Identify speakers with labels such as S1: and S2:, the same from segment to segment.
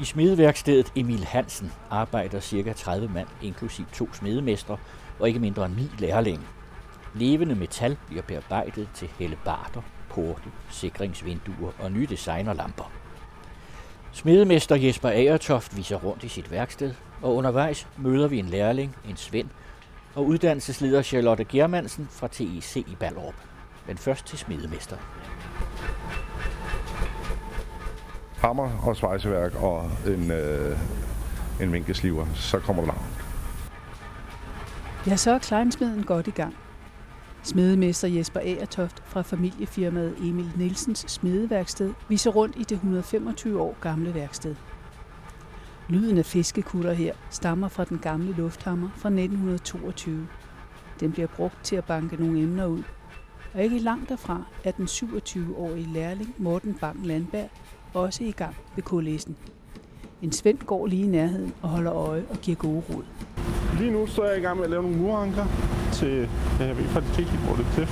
S1: I smedeværkstedet Emil Hansen arbejder ca. 30 mand, inklusiv to smedemestre og ikke mindre end ni lærlinge. Levende metal bliver bearbejdet til hellebarter, porte, sikringsvinduer og nye designerlamper. Smedemester Jesper Agertoft viser rundt i sit værksted, og undervejs møder vi en lærling, en svend, og uddannelsesleder Charlotte Germansen fra TEC i Ballerup. Men først til smedemester.
S2: Hammer og svejseværk og en, øh, en vinkesliver, så kommer du langt.
S3: Ja, så er kleinsmeden godt i gang. Smedemester Jesper Agertoft fra familiefirmaet Emil Nielsens smedeværksted viser rundt i det 125 år gamle værksted. Lyden af fiskekutter her stammer fra den gamle lufthammer fra 1922. Den bliver brugt til at banke nogle emner ud. Og ikke langt derfra er den 27-årige lærling Morten Bang Landberg også i gang ved kulissen. En svend går lige i nærheden og holder øje og giver gode råd.
S4: Lige nu står jeg i gang med at lave nogle muranker til, jeg ved faktisk ikke hvor det er til.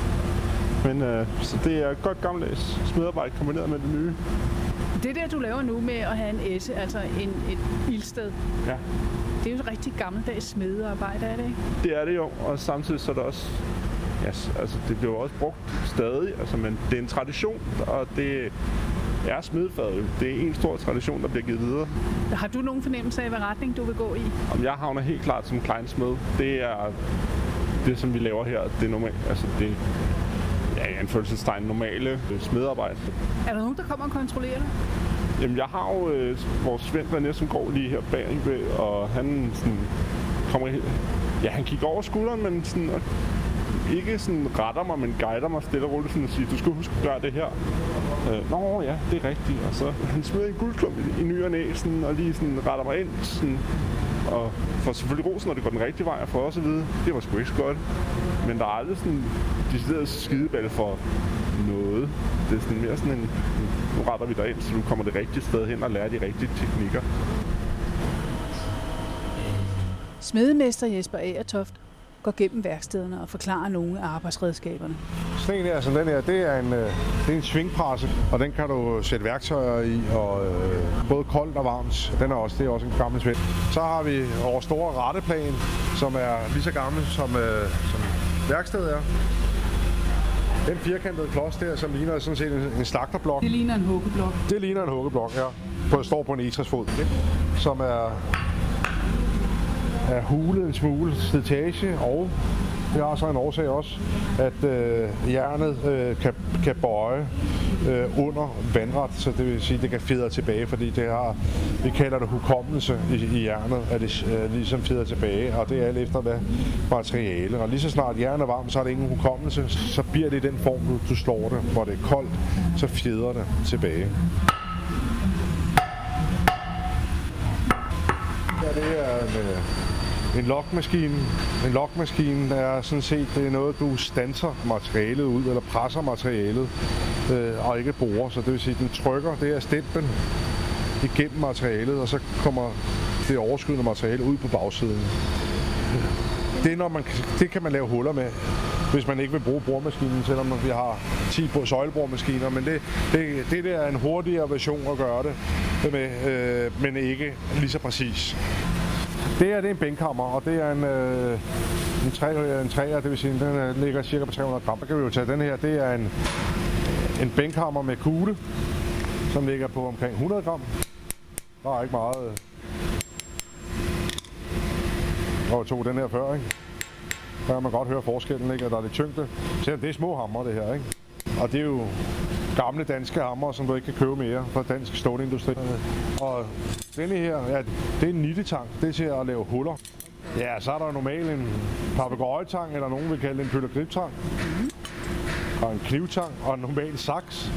S4: Men øh, så det er godt gammeldags smedarbejde kombineret med det nye.
S3: Det der, du laver nu med at have en esse, altså en, et ildsted,
S4: Ja,
S3: det er jo et rigtig gammeldags smedearbejde, er det ikke?
S4: det er det jo, og samtidig så er det også, ja, altså det bliver jo også brugt stadig, altså, men det er en tradition, og det er smedefaget. Det er en stor tradition, der bliver givet videre.
S3: Har du nogen fornemmelse af, hvad retning du vil gå i?
S4: Om jeg havner helt klart som kleinsmed, det er det, som vi laver her. Det er normalt, altså det ja, i anførselstegn normale smedarbejde.
S3: Er der nogen, der kommer og kontrollerer dig?
S4: Jamen, jeg har jo øh, vores Svend René, som går lige her bagved, og han sådan, kommer helt... Ja, han kigger over skulderen, men sådan, ikke sådan retter mig, men guider mig stille og roligt sådan og siger, du skal huske at gøre det her. Øh, Nå ja, det er rigtigt. Og så han smider en guldklump i, i ny og næ, sådan, og lige sådan retter mig ind. Sådan, og får selvfølgelig ros, når det går den rigtige vej, og får også at vide, det var sgu ikke så godt. Men der er aldrig sådan decideret skideball for noget. Det er sådan mere sådan en, nu retter vi dig ind, så du kommer det rigtige sted hen og lærer de rigtige teknikker.
S3: Smedemester Jesper Agertoft går gennem værkstederne og forklarer nogle af arbejdsredskaberne.
S2: Sådan en her, som den her, det er en, øh, det er en svingpresse, og den kan du sætte værktøjer i, og øh, både koldt og varmt. Den er også, det er også en gammel svend. Så har vi vores store retteplan, som er lige så gammel som, øh, som værkstedet er. Den firkantede klods der, som ligner sådan set en, en slagterblok.
S3: Det ligner en huggeblok.
S2: Det ligner en huggeblok, ja. På, står på en etræsfod, som er, er hulet en smule slitage, og det har så en årsag også, at øh, jernet øh, kan, kan bøje øh, under vandret, så det vil sige, at det kan fedre tilbage, fordi det har, vi kalder det hukommelse i, i jernet, at det øh, ligesom fedrer tilbage, og det er alt efter hvad materiale. Og lige så snart jernet er varmt, så er det ingen hukommelse, så bliver det i den form, du, du slår det, hvor det er koldt, så fjeder det tilbage. Ja, det er en, øh, en lokmaskine. En lokmaskine er sådan set det er noget, du stanser materialet ud, eller presser materialet, øh, og ikke borer. Så det vil sige, at den trykker, det er stempen igennem materialet, og så kommer det overskydende materiale ud på bagsiden. Det, er, når man, det kan man lave huller med, hvis man ikke vil bruge boremaskinen, selvom vi har 10 på søjleboremaskiner. Men det, det, det der er en hurtigere version at gøre det med, øh, men ikke lige så præcis. Det her det er en bænkhammer, og det er en, øh, en, træ, øh, en træer, det vil sige, den øh, ligger cirka på 300 gram. Der kan vi jo tage den her. Det er en, en bænkhammer med kugle, som ligger på omkring 100 gram. Der er ikke meget. Øh. Og jeg tog den her før, ikke? Der kan man godt høre forskellen, ikke? At der er lidt tyngde. Selvom det er små hammer, det her, ikke? Og det er jo gamle danske hammer, som du ikke kan købe mere fra dansk stålindustri. Og denne her, ja, det er en nittetang. Det er til at lave huller. Ja, så er der normalt en papegøjetang, eller nogen vil kalde det en pøllegribtang. Og en knivtang, og en normal saks.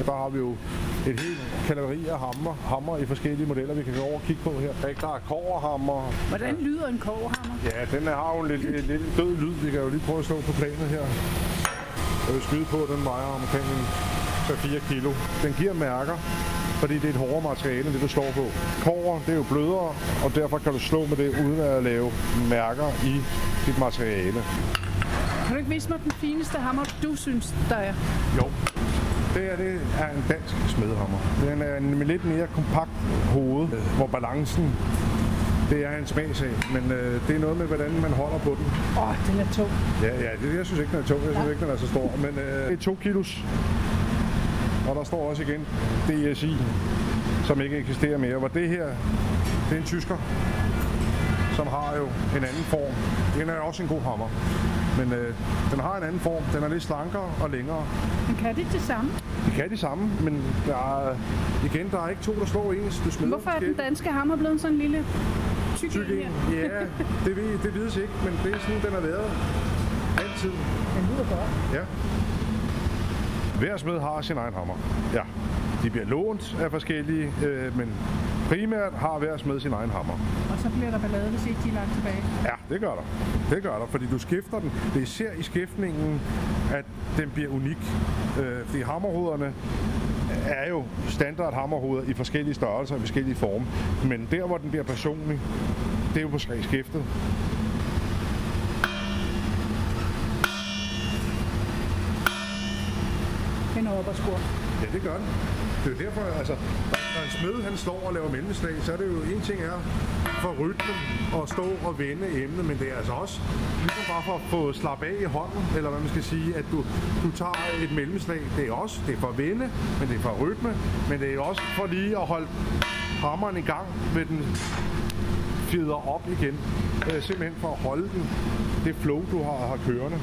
S2: Og der har vi jo et helt kaleri af hammer, hammer i forskellige modeller, vi kan gå over og kigge på her. Ikke? Der er koverhammer.
S3: Hvordan lyder en kogehammer?
S2: Ja, den har jo en lidt, lidt, lidt død lyd. Vi kan jo lige prøve at slå på planet her. Jeg vil skyde på, at den vejer omkring en 3-4 kilo. Den giver mærker, fordi det er et hårdere materiale, det du slår på. Kover, det er jo blødere, og derfor kan du slå med det, uden at lave mærker i dit materiale.
S3: Kan du ikke vise mig den fineste hammer, du synes, der er?
S2: Jo. Det her det er en dansk smedehammer. Den er en lidt mere kompakt hoved, hvor balancen det er en smagsag, men øh, det er noget med, hvordan man holder på den.
S3: Åh, oh, den er tung.
S2: Ja, ja, det, jeg synes ikke, den er tung. Jeg synes ikke, den er så stor. Men øh, det er to kilos. Og der står også igen DSI, som ikke eksisterer mere. Hvor det her, det er en tysker, som har jo en anden form. Den er også en god hammer. Men øh, den har en anden form. Den er lidt slankere og længere.
S3: Men kan det det samme?
S2: Det kan de samme, men der er, igen, der er ikke to, der slår ens. Du smider
S3: Hvorfor er den danske hammer blevet sådan en lille tyk,
S2: tyk en? Ja, det, ved, det vides ikke, men det er sådan, den har været altid.
S3: Den lyder godt.
S2: Ja. Hver smed har sin egen hammer. Ja. De bliver lånt af forskellige, øh, men primært har hver smed sin egen hammer.
S3: Og så bliver der ballade, hvis ikke de er lagt tilbage?
S2: Ja, det gør der. Det gør der, fordi du skifter den. Det er især i skiftningen, at den bliver unik. Øh, fordi hammerhoderne er jo standard hammerhoveder i forskellige størrelser og forskellige former. Men der, hvor den bliver personlig, det er jo på skiftet.
S3: Finder op og skur.
S2: Ja, det gør den. Det er jo derfor, altså, når en smed han står og laver mellemslag, så er det jo en ting er for rytmen at stå og vende emnet, men det er altså også ligesom bare for at få slappe af i hånden, eller hvad man skal sige, at du, du tager et mellemslag. Det er også, det er for at vende, men det er for rytme, men det er også for lige at holde hammeren i gang med den fjeder op igen. Øh, simpelthen for at holde den, det flow, du har, har kørende.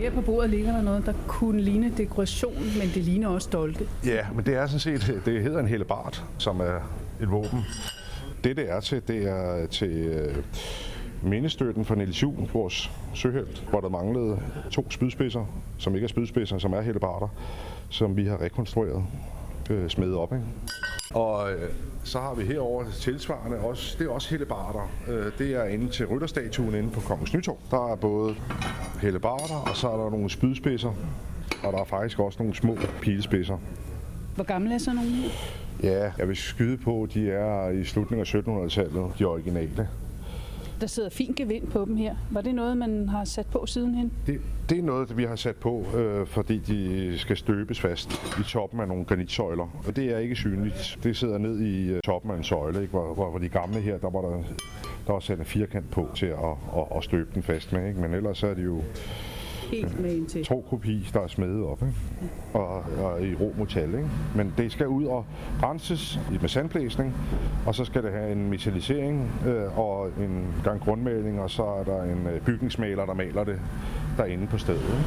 S3: Her på bordet ligger der noget, der kunne ligne dekoration, men det ligner også dolke.
S2: Ja, men det er sådan set, det hedder en hellebart, som er et våben. Det, det er til, det er til øh, mindestøtten for Niels Juhl, vores søhelt, hvor der manglede to spydspidser, som ikke er spydspidser, som er helebarter, som vi har rekonstrueret øh, smedet op. Ikke? Og øh, så har vi herover tilsvarende også, det er også hellebarter. Øh, det er inde til rytterstatuen inde på Kongens Nytorv. Der er både hellebarter, og så er der nogle spydspidser, og der er faktisk også nogle små pilespidser.
S3: Hvor gamle er så nogle?
S2: Ja, jeg vil skyde på, de er i slutningen af 1700-tallet, de originale.
S3: Der sidder fint gevind på dem her. Var det noget, man har sat på sidenhen?
S2: Det, det er noget, vi har sat på, øh, fordi de skal støbes fast i toppen af nogle granitsøjler. Og det er ikke synligt. Det sidder ned i øh, toppen af en søjle, ikke? Hvor, hvor, hvor de gamle her, der var der, der var sat en firkant på til at, at, at støbe den fast med. Ikke? Men ellers er det jo
S3: Helt med en til.
S2: tro kopi, der er smedet op, ikke? Og, og i rå metal. Ikke? Men det skal ud og renses med sandblæsning, og så skal det have en metallisering øh, og en gang grundmaling, og så er der en øh, bygningsmaler, der maler det derinde på stedet. Ikke?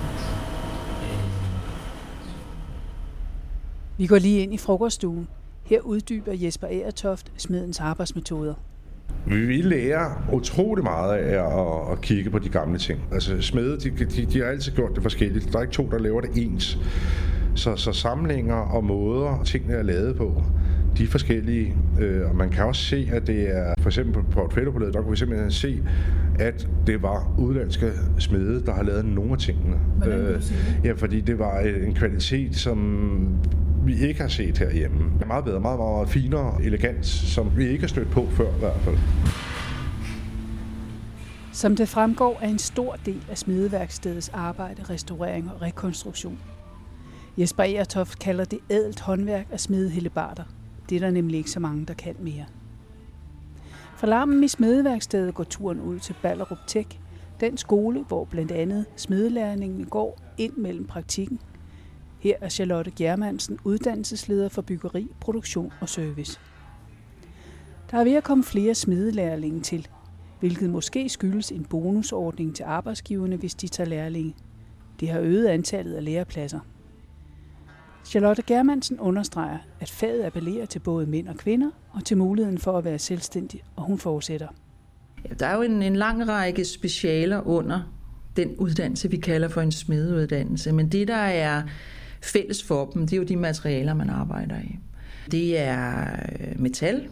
S3: Vi går lige ind i frokoststuen. Her uddyber Jesper Aertoft smedens arbejdsmetoder.
S2: Vi lærer utrolig meget af at, at kigge på de gamle ting. Altså smede, de, de, de har altid gjort det forskelligt. Der er ikke to, der laver det ens. Så, så samlinger og måder, tingene er lavet på, de er forskellige. Øh, og man kan også se, at det er, for eksempel på portfældepoledet, der kunne vi simpelthen se, at det var udlandske smede, der har lavet nogle af tingene.
S3: Kan det?
S2: ja, fordi det var en kvalitet, som vi ikke har set herhjemme. Det er meget bedre, meget, meget finere, elegant, som vi ikke har stødt på før i hvert fald.
S3: Som det fremgår er en stor del af smedeværkstedets arbejde restaurering og rekonstruktion. Jesper Aertoft kalder det ædelt håndværk at smede hellebarter. Det er der nemlig ikke så mange, der kan mere. Fra larmen i smedeværkstedet går turen ud til Ballerup Tech, den skole, hvor blandt andet smedelærlingene går ind mellem praktikken. Her er Charlotte Germansen uddannelsesleder for byggeri, produktion og service. Der er ved at komme flere smidelærlinge til, hvilket måske skyldes en bonusordning til arbejdsgiverne, hvis de tager lærlinge. Det har øget antallet af lærepladser. Charlotte Germansen understreger, at faget appellerer til både mænd og kvinder og til muligheden for at være selvstændig, og hun fortsætter.
S5: Ja, der er jo en, en lang række specialer under den uddannelse, vi kalder for en smedeuddannelse. Men det, der er fælles for dem, det er jo de materialer, man arbejder i. Det er øh, metal,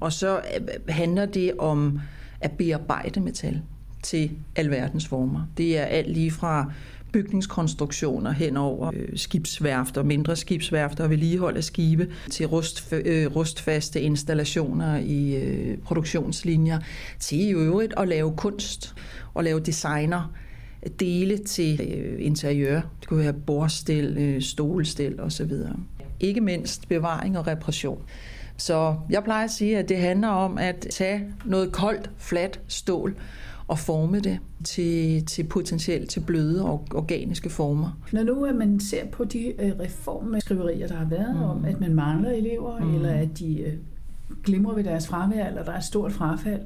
S5: og så øh, handler det om at bearbejde metal til alverdens former. Det er alt lige fra bygningskonstruktioner hen over øh, skibsværfter, mindre skibsværfter og vedligehold af skibe, til rust, øh, rustfaste installationer i øh, produktionslinjer, til i øvrigt at lave kunst og lave designer dele til øh, interiør. Det kunne være bordstil, øh, stolestil osv. Ikke mindst bevaring og repression. Så jeg plejer at sige, at det handler om at tage noget koldt, fladt stål og forme det til, til potentielt til bløde og organiske former.
S3: Når nu at man ser på de øh, reformskriverier, der har været mm. om, at man mangler elever, mm. eller at de øh, glimrer ved deres fravær, eller der er et stort frafald,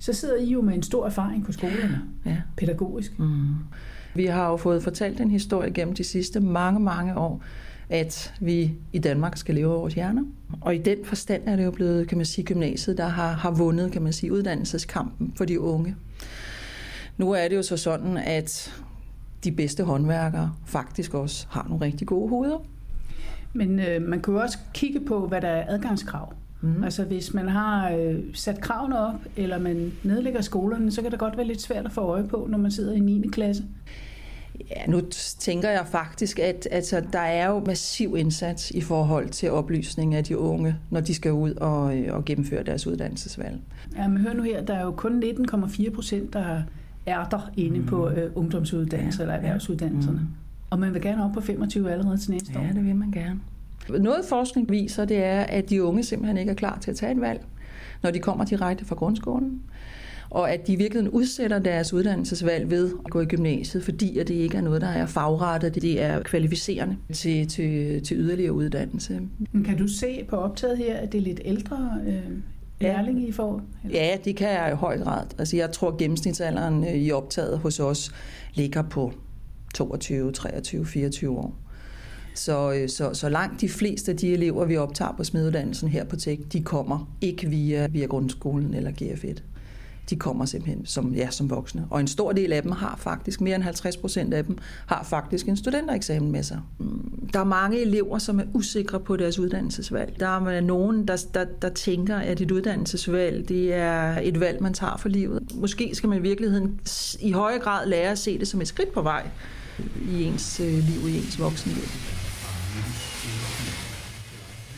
S3: så sidder I jo med en stor erfaring på skolerne, ja. pædagogisk. Mm.
S5: Vi har jo fået fortalt en historie gennem de sidste mange, mange år, at vi i Danmark skal leve over vores hjerner. Og i den forstand er det jo blevet, kan man sige, gymnasiet, der har, har vundet, kan man sige, uddannelseskampen for de unge. Nu er det jo så sådan, at de bedste håndværkere faktisk også har nogle rigtig gode hoveder.
S3: Men øh, man kan jo også kigge på, hvad der er adgangskrav. Mm. Altså hvis man har øh, sat kravene op, eller man nedlægger skolerne, så kan det godt være lidt svært at få øje på, når man sidder i 9. klasse.
S5: Ja, nu tænker jeg faktisk, at altså, der er jo massiv indsats i forhold til oplysning af de unge, når de skal ud og, øh, og gennemføre deres uddannelsesvalg.
S3: Ja, men hør nu her, der er jo kun 19,4 procent, der er der inde mm. på øh, ungdomsuddannelser ja, eller erhvervsuddannelserne. Mm. Og man vil gerne op på 25 allerede til næste
S5: ja,
S3: år.
S5: Ja, det vil man gerne. Noget forskning viser, det er, at de unge simpelthen ikke er klar til at tage et valg, når de kommer direkte fra grundskolen og at de virkelig udsætter deres uddannelsesvalg ved at gå i gymnasiet, fordi at det ikke er noget, der er fagrettet, det er kvalificerende til, til, til yderligere uddannelse.
S3: Kan du se på optaget her, at det er lidt ældre øh, lærlinge, I får?
S5: Eller? Ja, det kan jeg i høj grad. Altså, jeg tror, at gennemsnitsalderen øh, i optaget hos os ligger på 22, 23, 24 år. Så, øh, så, så langt de fleste af de elever, vi optager på smeduddannelsen her på TEK, de kommer ikke via, via grundskolen eller GF1 de kommer simpelthen som, ja, som voksne. Og en stor del af dem har faktisk, mere end 50 procent af dem, har faktisk en studentereksamen med sig. Mm. Der er mange elever, som er usikre på deres uddannelsesvalg. Der er nogen, der, der, der tænker, at et uddannelsesvalg, det er et valg, man tager for livet. Måske skal man i virkeligheden i højere grad lære at se det som et skridt på vej i ens øh, liv, i ens voksenliv.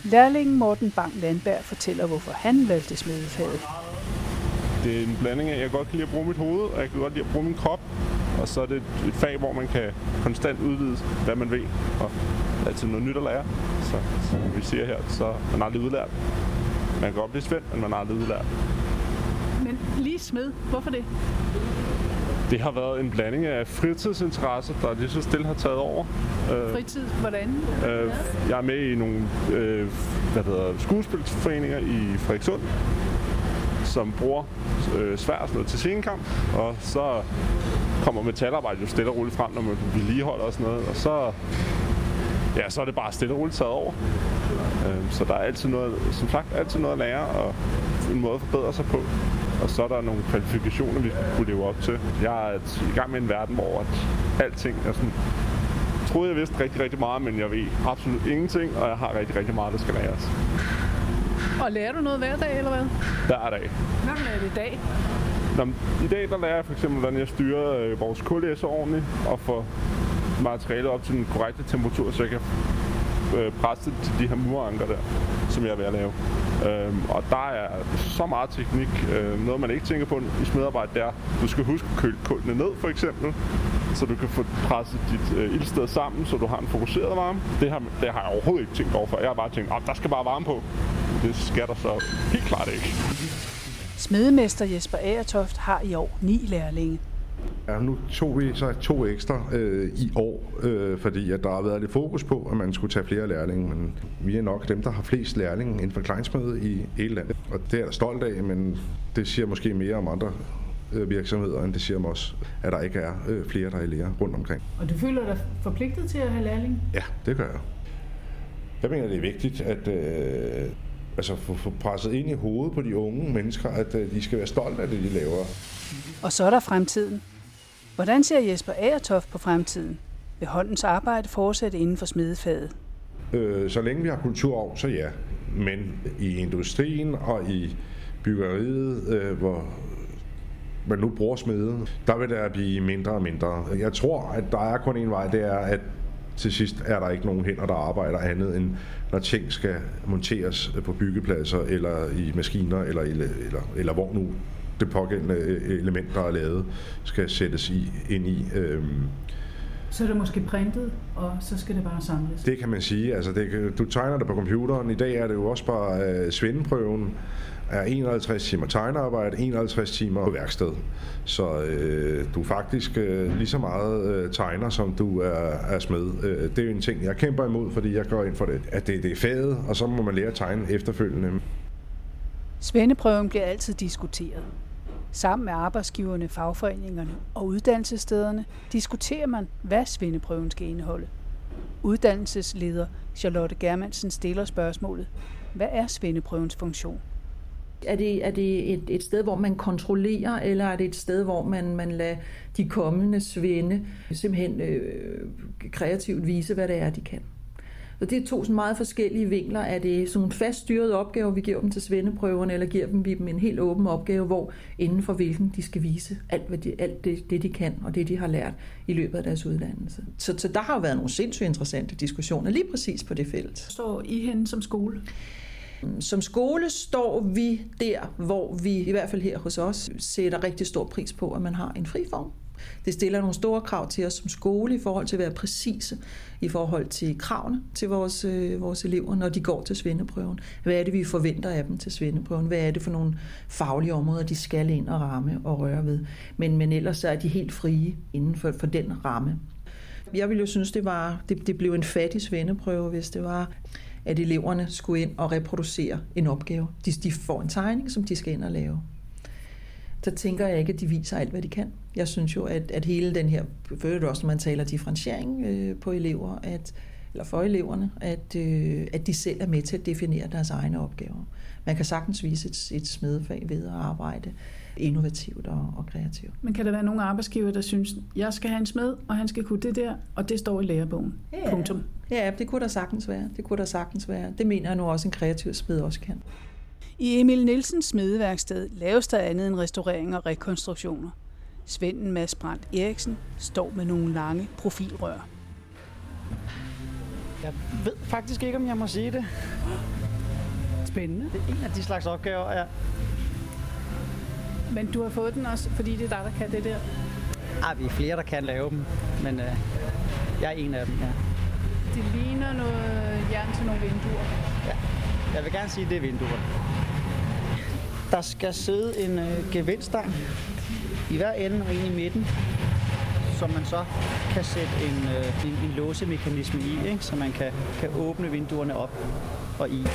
S3: Lærlingen Morten Bang Landberg fortæller, hvorfor han valgte smedefaget
S4: det er en blanding af, at jeg godt kan lide at bruge mit hoved, og jeg kan godt lide at bruge min krop. Og så er det et fag, hvor man kan konstant udvide, hvad man ved. Og altid noget nyt at lære. Så som vi siger her, så er man aldrig udlært. Man kan godt blive spændt, men man er aldrig udlært.
S3: Men lige smed, hvorfor det?
S4: Det har været en blanding af fritidsinteresser, der lige så stille har taget over.
S3: Øh, Fritid? Hvordan?
S4: Øh, jeg er med i nogle øh, hvad hedder, skuespilsforeninger i Frederikssund, som bruger øh, svær og sådan noget til scenekamp, og så kommer metalarbejde jo stille og roligt frem, når man vedligeholder og sådan noget, og så, ja, så er det bare stille og roligt taget over. Øh, så der er altid noget, som sagt, altid noget at lære og en måde at forbedre sig på. Og så er der nogle kvalifikationer, vi kunne leve op til. Jeg er i gang med en verden, hvor at alting er sådan troede, jeg vidste rigtig, rigtig meget, men jeg ved absolut ingenting, og jeg har rigtig, rigtig meget, der skal læres.
S3: Og lærer du noget hver dag, eller hvad?
S4: Hver dag.
S3: Hvad lærer du i dag?
S4: Nå, I dag der lærer jeg for eksempel, hvordan jeg styrer øh, vores kullæser ordentligt og får materialet op til den korrekte temperatur, så jeg kan øh, til de her muranker der, som jeg er ved at lave. Øhm, og der er så meget teknik. Øh, noget, man ikke tænker på i smedarbejde, det er, du skal huske at køle kulene ned, for eksempel, så du kan få presset dit øh, ildsted sammen, så du har en fokuseret varme. Det har, det har jeg overhovedet ikke tænkt over for. Jeg har bare tænkt, at der skal bare varme på. Det skal der så helt klart ikke.
S3: Smedemester Jesper Agertoft har i år ni lærlinge.
S2: Ja, nu tog vi så to ekstra øh, i år, øh, fordi at der har været lidt fokus på, at man skulle tage flere lærlinge, men vi er nok dem, der har flest lærlinge inden for kleinsmede i hele landet. Og det er jeg stolt af, men det siger måske mere om andre øh, virksomheder, end det siger om os, at der ikke er øh, flere, der er i lære rundt omkring.
S3: Og du føler dig forpligtet til at have lærlinge?
S2: Ja, det gør jeg. Jeg mener, det er vigtigt, at øh, altså få, få presset ind i hovedet på de unge mennesker, at øh, de skal være stolte af det, de laver.
S3: Og så er der fremtiden. Hvordan ser Jesper Agertoft på fremtiden? Vil håndens arbejde fortsætte inden for smedefaget?
S2: Øh, så længe vi har kulturarv, så ja. Men i industrien og i byggeriet, øh, hvor man nu bruger smede, der vil der blive mindre og mindre. Jeg tror, at der er kun en vej, det er, at til sidst er der ikke nogen hænder, der arbejder andet end når ting skal monteres på byggepladser eller i maskiner eller, eller, eller, eller hvor nu det pågældende øh, element, der er lavet, skal sættes i, ind i. Øhm,
S3: så er det måske printet, og så skal det bare samles.
S2: Det kan man sige. Altså, det, du tegner det på computeren. I dag er det jo også bare uh, svendeprøven er 51 timer tegnearbejde, 51 timer på værksted. Så øh, du er faktisk øh, lige så meget øh, tegner, som du er, er smed. Øh, det er jo en ting, jeg kæmper imod, fordi jeg går ind for det. At det, det er faget, og så må man lære at tegne efterfølgende.
S3: Svendeprøven bliver altid diskuteret. Sammen med arbejdsgiverne, fagforeningerne og uddannelsesstederne diskuterer man, hvad svindeprøven skal indeholde. Uddannelsesleder Charlotte Germansen stiller spørgsmålet, hvad er svindeprøvens funktion?
S5: Er det, er det et, et sted, hvor man kontrollerer, eller er det et sted, hvor man, man lader de kommende svinde simpelthen øh, kreativt vise, hvad det er, de kan? Så det er to sådan meget forskellige vinkler. Er det sådan nogle fast styrede opgaver, vi giver dem til svendeprøverne, eller giver dem, vi dem en helt åben opgave, hvor inden for hvilken de skal vise alt, hvad de, alt det, det, de kan, og det, de har lært i løbet af deres uddannelse. Så, så der har jo været nogle sindssygt interessante diskussioner lige præcis på det felt.
S3: Står I henne som skole?
S5: Som skole står vi der, hvor vi, i hvert fald her hos os, sætter rigtig stor pris på, at man har en friform. Det stiller nogle store krav til os som skole i forhold til at være præcise i forhold til kravene til vores, øh, vores elever, når de går til svendeprøven. Hvad er det, vi forventer af dem til svendeprøven? Hvad er det for nogle faglige områder, de skal ind og ramme og røre ved? Men, men ellers så er de helt frie inden for, for den ramme. Jeg ville jo synes, det, var, det, det blev en fattig svendeprøve, hvis det var at eleverne skulle ind og reproducere en opgave. De, de får en tegning, som de skal ind og lave. Så tænker jeg ikke, at de viser alt, hvad de kan. Jeg synes jo, at, at hele den her, fører det også, når man taler differentiering øh, på elever, at, eller for eleverne, at, øh, at de selv er med til at definere deres egne opgaver. Man kan sagtens vise et, et smedefag ved at arbejde innovativt og, og kreativt.
S3: Men kan der være nogle arbejdsgiver, der synes, jeg skal have en smed, og han skal kunne det der, og det står i lærebogen. Ja. Punktum.
S5: Ja, det kunne der sagtens være. Det kunne der sagtens være. Det mener jeg nu også en kreativ smed også kan.
S3: I Emil Nielsens smedeværksted laves der andet end restaurering og rekonstruktioner. Svenden Mads Brandt Eriksen står med nogle lange profilrør.
S6: Jeg ved faktisk ikke, om jeg må sige det.
S3: Spændende.
S6: Det er en af de slags opgaver, ja.
S3: Men du har fået den også, fordi det er dig, der kan det der?
S6: Ah, vi er flere, der kan lave dem, men øh, jeg er en af dem, ja.
S3: Det ligner noget jern til nogle vinduer.
S6: Ja, jeg vil gerne sige, at det er vinduer. Der skal sidde en øh, gevindstang i hver ende og en i midten, som man så kan sætte en, øh, en, en låsemekanisme i, ikke? så man kan, kan åbne vinduerne op og i.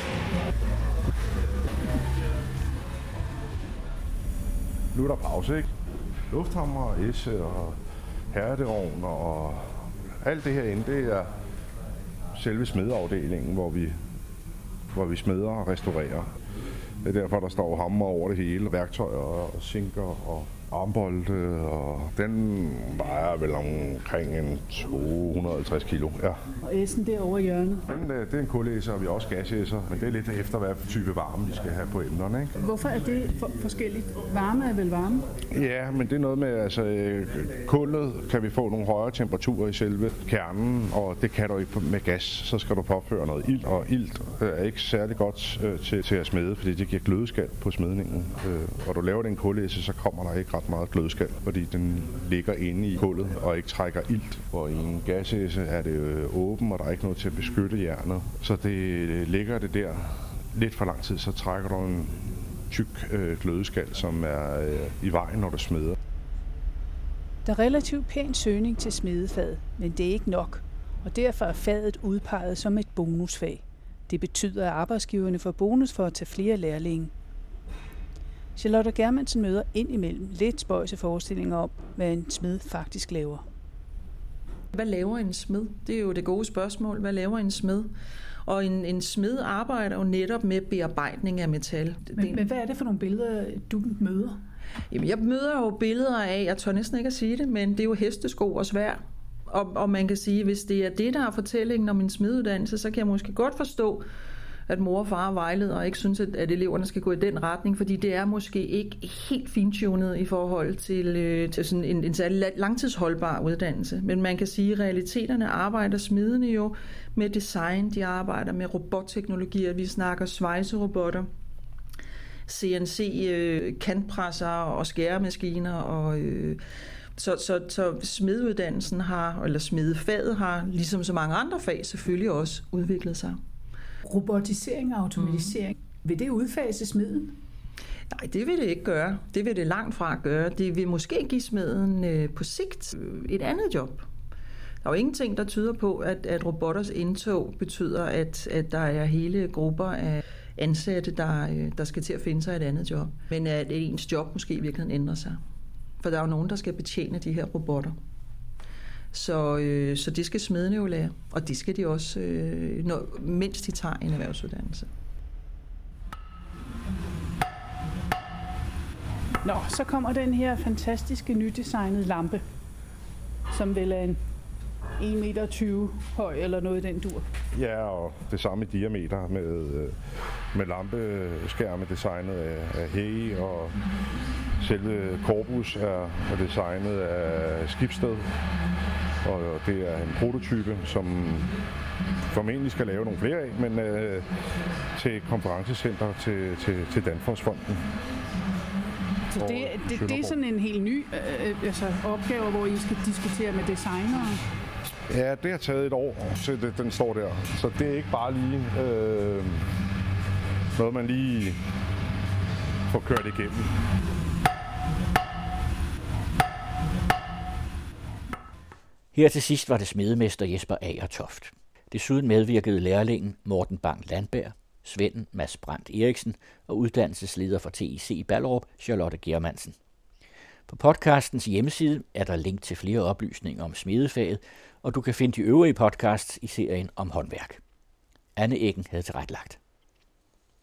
S2: Nu er der pause, ikke? Lufthammer, esse og herdeovn og alt det her inde, det er selve smedeafdelingen, hvor vi, hvor vi smeder og restaurerer. Det er derfor, der står hammer over det hele, værktøjer og sinker og armbolde, og den vejer vel omkring en 250 kilo. Ja.
S3: Og essen derovre i hjørnet?
S2: Den, øh, det er en kulæser, og vi har også gasæsser, men det er lidt efter, hvad type varme vi skal have på emnerne. Ikke?
S3: Hvorfor er det for- forskelligt? Varme er vel varme?
S2: Ja, men det er noget med, altså øh, kullet kan vi få nogle højere temperaturer i selve kernen, og det kan du ikke med gas. Så skal du påføre noget ild, og ilt øh, er ikke særlig godt til, til at smede, fordi det giver glødeskal på smedningen. Og du laver den kulæse, så kommer der ikke ret meget glødskal, fordi den ligger inde i kullet og ikke trækker ilt. Hvor i en gasæse er det øh, åben, og der er ikke noget til at beskytte jernet. Så det øh, ligger det der lidt for lang tid, så trækker du en tyk øh, glødeskal, som er øh, i vejen, når du smeder.
S3: Der er relativt pæn søgning til smedefaget, men det er ikke nok, og derfor er faget udpeget som et bonusfag. Det betyder, at arbejdsgiverne får bonus for at tage flere lærlinge. Charlotte Germansen møder ind imellem lidt spøjse forestillinger om, hvad en smed faktisk laver.
S5: Hvad laver en smed? Det er jo det gode spørgsmål. Hvad laver en smed? Og en, en smed arbejder jo netop med bearbejdning af metal.
S3: Men, men hvad er det for nogle billeder, du møder?
S5: Jamen, jeg møder jo billeder af, jeg tør næsten ikke at sige det, men det er jo hestesko og svær. Og, og man kan sige, hvis det er det, der er fortællingen om en smeduddannelse, så kan jeg måske godt forstå, at mor og far vejleder og ikke synes, at, at eleverne skal gå i den retning, fordi det er måske ikke helt fintunet i forhold til, øh, til sådan en, en særlig langtidsholdbar uddannelse. Men man kan sige, at realiteterne arbejder smidende jo med design, de arbejder med robotteknologier, vi snakker svejserobotter, CNC-kantpresser øh, og skæremaskiner og... Øh, så, så, så smeduddannelsen har, eller smedefaget har, ligesom så mange andre fag, selvfølgelig også udviklet sig.
S3: Robotisering og automatisering, mm. vil det udfase smeden?
S5: Nej, det vil det ikke gøre. Det vil det langt fra gøre. Det vil måske give smeden øh, på sigt øh, et andet job. Der er jo ingenting, der tyder på, at, at robotters indtog betyder, at, at der er hele grupper af ansatte, der, øh, der skal til at finde sig et andet job. Men at ens job måske i virkeligheden ændrer sig. For der er jo nogen, der skal betjene de her robotter. Så, øh, så det skal smedene jo lære. Og det skal de også, øh, når, mens de tager en erhvervsuddannelse.
S3: Nå, så kommer den her fantastiske nydesignede lampe, som vel er en 1,20 meter høj eller noget i den dur.
S2: Ja, og det samme diameter med, øh, med lampeskærme designet af, af Hey, og selve korpus er, er designet af Skibsted. Og det er en prototype, som formentlig skal lave nogle flere af, men øh, til konferencecenter til, til, til Danforsfonden.
S3: Så det, det, det er sådan en helt ny øh, øh, altså opgave, hvor I skal diskutere med designere?
S2: Ja, det har taget et år, til det, den står der. Så det er ikke bare lige øh, noget, man lige får kørt igennem.
S1: Her til sidst var det smedemester Jesper Agertoft. Desuden medvirkede lærlingen Morten Bang Landberg, Svenden Mads Brandt Eriksen og uddannelsesleder for TIC i Ballerup, Charlotte Germansen. På podcastens hjemmeside er der link til flere oplysninger om smedefaget, og du kan finde de øvrige podcasts i serien om håndværk. Anne Eggen havde tilrettelagt.